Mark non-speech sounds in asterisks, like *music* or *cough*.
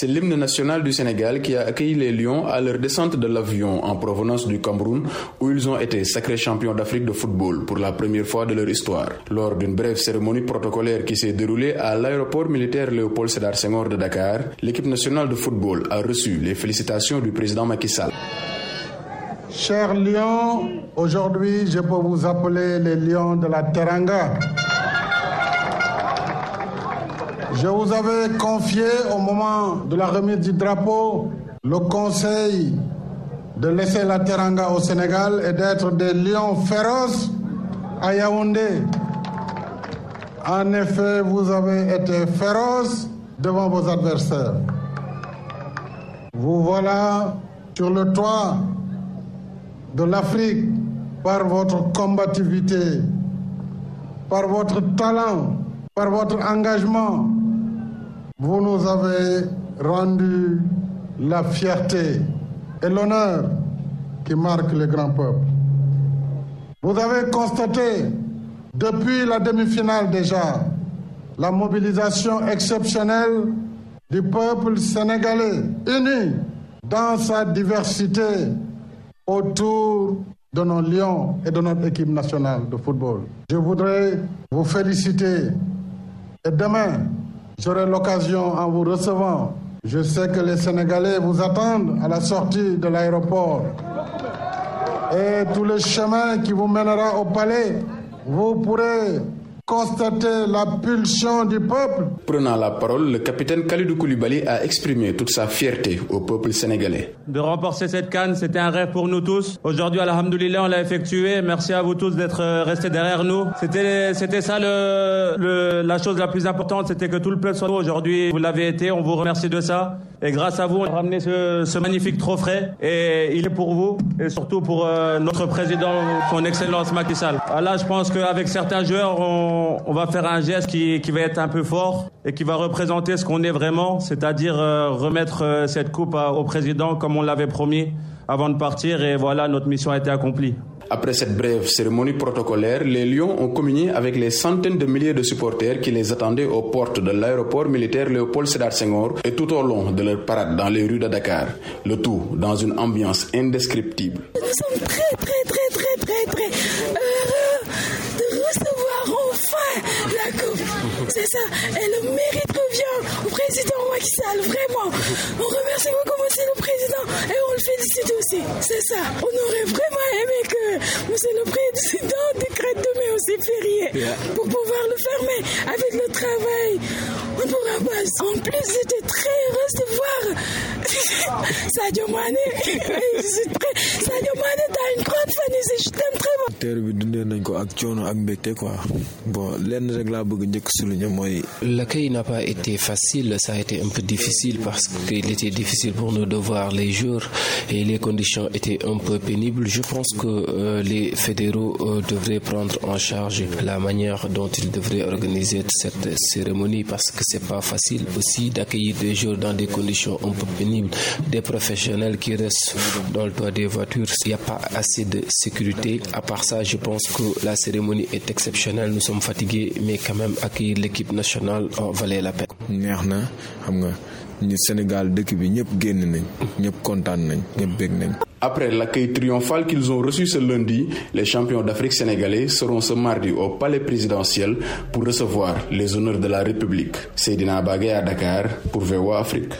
C'est l'hymne national du Sénégal qui a accueilli les Lions à leur descente de l'avion en provenance du Cameroun où ils ont été sacrés champions d'Afrique de football pour la première fois de leur histoire. Lors d'une brève cérémonie protocolaire qui s'est déroulée à l'aéroport militaire Léopold Sédar Senghor de Dakar, l'équipe nationale de football a reçu les félicitations du président Macky Sall. Chers Lions, aujourd'hui je peux vous appeler les Lions de la Teranga. Je vous avais confié au moment de la remise du drapeau le conseil de laisser la Teranga au Sénégal et d'être des lions féroces à Yaoundé. En effet, vous avez été féroces devant vos adversaires. Vous voilà sur le toit de l'Afrique par votre combativité, par votre talent, par votre engagement. Vous nous avez rendu la fierté et l'honneur qui marquent les grands peuples. Vous avez constaté depuis la demi-finale déjà la mobilisation exceptionnelle du peuple sénégalais uni dans sa diversité autour de nos lions et de notre équipe nationale de football. Je voudrais vous féliciter et demain, j'aurai l'occasion en vous recevant. Je sais que les Sénégalais vous attendent à la sortie de l'aéroport. Et tous les chemins qui vous mènera au palais, vous pourrez constater la pulsion du peuple. Prenant la parole, le capitaine Khalidou Koulibaly a exprimé toute sa fierté au peuple sénégalais. De remporter cette canne, c'était un rêve pour nous tous. Aujourd'hui, alhamdoulilah, on l'a effectué. Merci à vous tous d'être restés derrière nous. C'était, c'était ça le, le, la chose la plus importante, c'était que tout le peuple soit nous. Aujourd'hui, vous l'avez été, on vous remercie de ça. Et grâce à vous, on a ramené ce, ce magnifique trophée. Et il est pour vous, et surtout pour euh, notre président, son excellence Macky Sall. Là, je pense qu'avec certains joueurs, on, on, va faire un geste qui, qui, va être un peu fort et qui va représenter ce qu'on est vraiment, c'est-à-dire euh, remettre euh, cette coupe à, au président comme on l'avait promis avant de partir. Et voilà, notre mission a été accomplie. Après cette brève cérémonie protocolaire, les Lions ont communié avec les centaines de milliers de supporters qui les attendaient aux portes de l'aéroport militaire Léopold Sédar Senghor et tout au long de leur parade dans les rues de Dakar. Le tout dans une ambiance indescriptible. Nous sommes très très très très très très heureux C'est ça. Et le mérite revient au président Macky Sall, vraiment. On remercie beaucoup aussi le président et on le félicite aussi. C'est ça. On aurait vraiment aimé que monsieur le président décrète demain aussi férié pour pouvoir le fermer avec le travail. On ne pourra pas. En plus, j'étais très heureuse de voir *laughs* Sadio Mané. *laughs* Sadio Mané, t'as une grande famille. Je t'aime très beaucoup. teer bi dundee nañ ko ak coono ak mbégte quoi bon lenn rek laa bëgg njëkk souligner mooy. L'accueil n'a pas été facile, ça a été un peu difficile parce qu'il était difficile pour nous de voir les jours et les conditions étaient un peu pénibles. Je pense que euh, les fédéraux euh, devraient prendre en charge la manière dont ils devraient organiser cette cérémonie parce que c'est pas facile aussi d'accueillir des jours dans des conditions un peu pénibles, des professionnels qui restent dans le toit des voitures. Il n'y a pas assez de sécurité. À part ça, je pense que la cérémonie est exceptionnelle. Nous sommes fatigués, mais quand même accueillir l'équipe nationale en valait la peine. neex na xam nga ñu Sénégal dëkk bi ñëpp génn nañ ñëpp kontaan nañ ñëpp bég nañ. Après l'accueil triomphal qu'ils ont reçu ce lundi, les champions d'Afrique sénégalais seront ce mardi au palais présidentiel pour recevoir les honneurs de la République. Seydina Bagay à Dakar pour VOA Afrique.